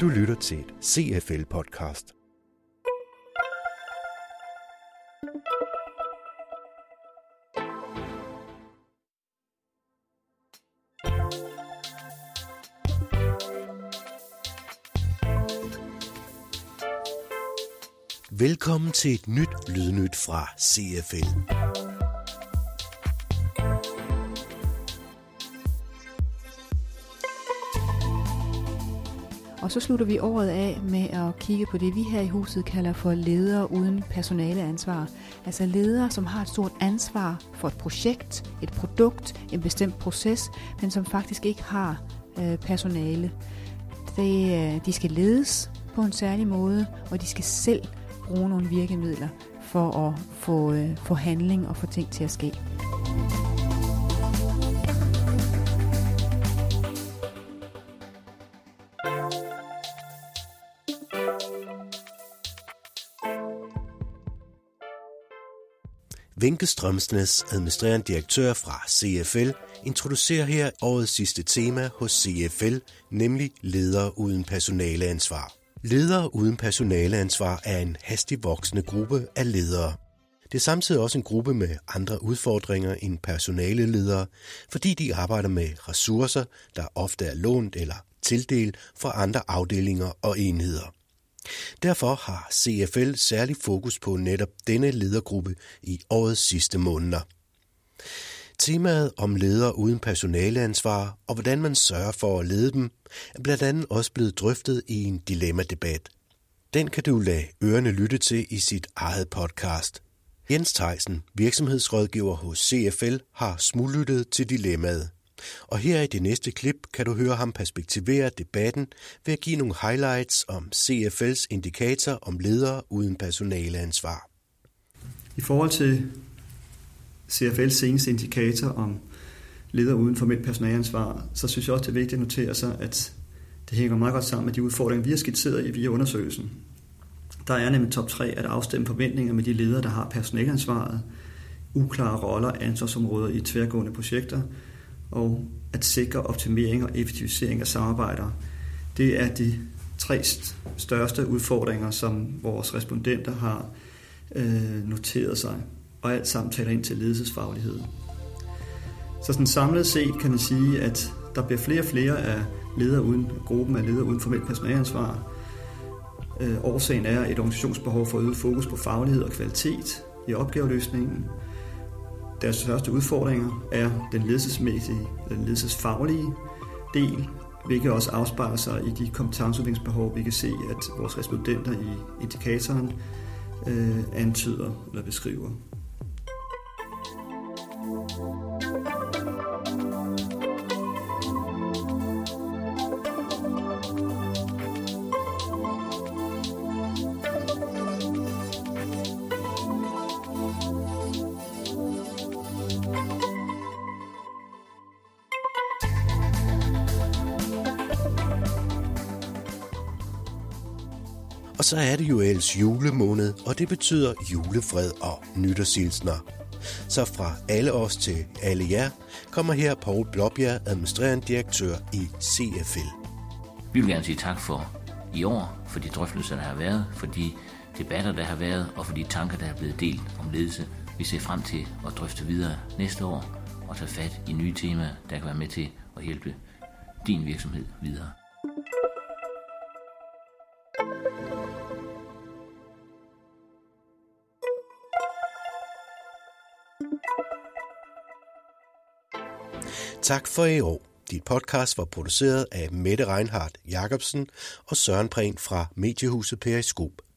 Du lytter til et CFL-podcast. Velkommen til et nyt lydnyt fra CFL. Og så slutter vi året af med at kigge på det, vi her i huset kalder for ledere uden personaleansvar. Altså ledere, som har et stort ansvar for et projekt, et produkt, en bestemt proces, men som faktisk ikke har øh, personale. Det, øh, de skal ledes på en særlig måde, og de skal selv bruge nogle virkemidler for at få, øh, få handling og få ting til at ske. Vinke Strømsnes, administrerende direktør fra CFL, introducerer her årets sidste tema hos CFL, nemlig ledere uden personaleansvar. Ledere uden personaleansvar er en hastigt voksende gruppe af ledere. Det er samtidig også en gruppe med andre udfordringer end personaleledere, fordi de arbejder med ressourcer, der ofte er lånt eller tildelt fra andre afdelinger og enheder. Derfor har CFL særlig fokus på netop denne ledergruppe i årets sidste måneder. Temaet om ledere uden personaleansvar og hvordan man sørger for at lede dem, er blandt andet også blevet drøftet i en dilemma-debat. Den kan du lade ørerne lytte til i sit eget podcast. Jens Theisen, virksomhedsrådgiver hos CFL, har smuglyttet til dilemmaet. Og her i det næste klip kan du høre ham perspektivere debatten ved at give nogle highlights om CFL's indikator om ledere uden personaleansvar. I forhold til CFL's seneste indikator om ledere uden formelt personaleansvar, så synes jeg også, det er vigtigt at notere sig, at det hænger meget godt sammen med de udfordringer, vi har skitseret i via undersøgelsen. Der er nemlig top 3 at afstemme forventninger med de ledere, der har personaleansvaret, uklare roller ansvarsområder i tværgående projekter, og at sikre optimering og effektivisering af samarbejder. Det er de tre største udfordringer, som vores respondenter har øh, noteret sig, og alt sammen taler ind til ledelsesfaglighed. Så sådan samlet set kan man sige, at der bliver flere og flere af ledere uden, gruppen af ledere uden formelt personaleansvar. Øh, årsagen er et organisationsbehov for øget fokus på faglighed og kvalitet i opgaveløsningen, deres største udfordringer er den ledelsesmæssige, den ledelsesfaglige del, hvilket også afspejler sig i de kompetenceudviklingsbehov, vi kan se, at vores respondenter i indikatoren øh, antyder eller beskriver. Og så er det jo ellers julemåned, og det betyder julefred og nytårsilsner. Så fra alle os til alle jer, kommer her Paul Blåbjerg, administrerende direktør i CFL. Vi vil gerne sige tak for i år, for de drøftelser, der har været, for de debatter, der har været, og for de tanker, der er blevet delt om ledelse. Vi ser frem til at drøfte videre næste år og tage fat i nye temaer, der kan være med til at hjælpe din virksomhed videre. Tak for i år. Dit podcast var produceret af Mette Reinhardt Jacobsen og Søren Prehn fra Mediehuset Periskop.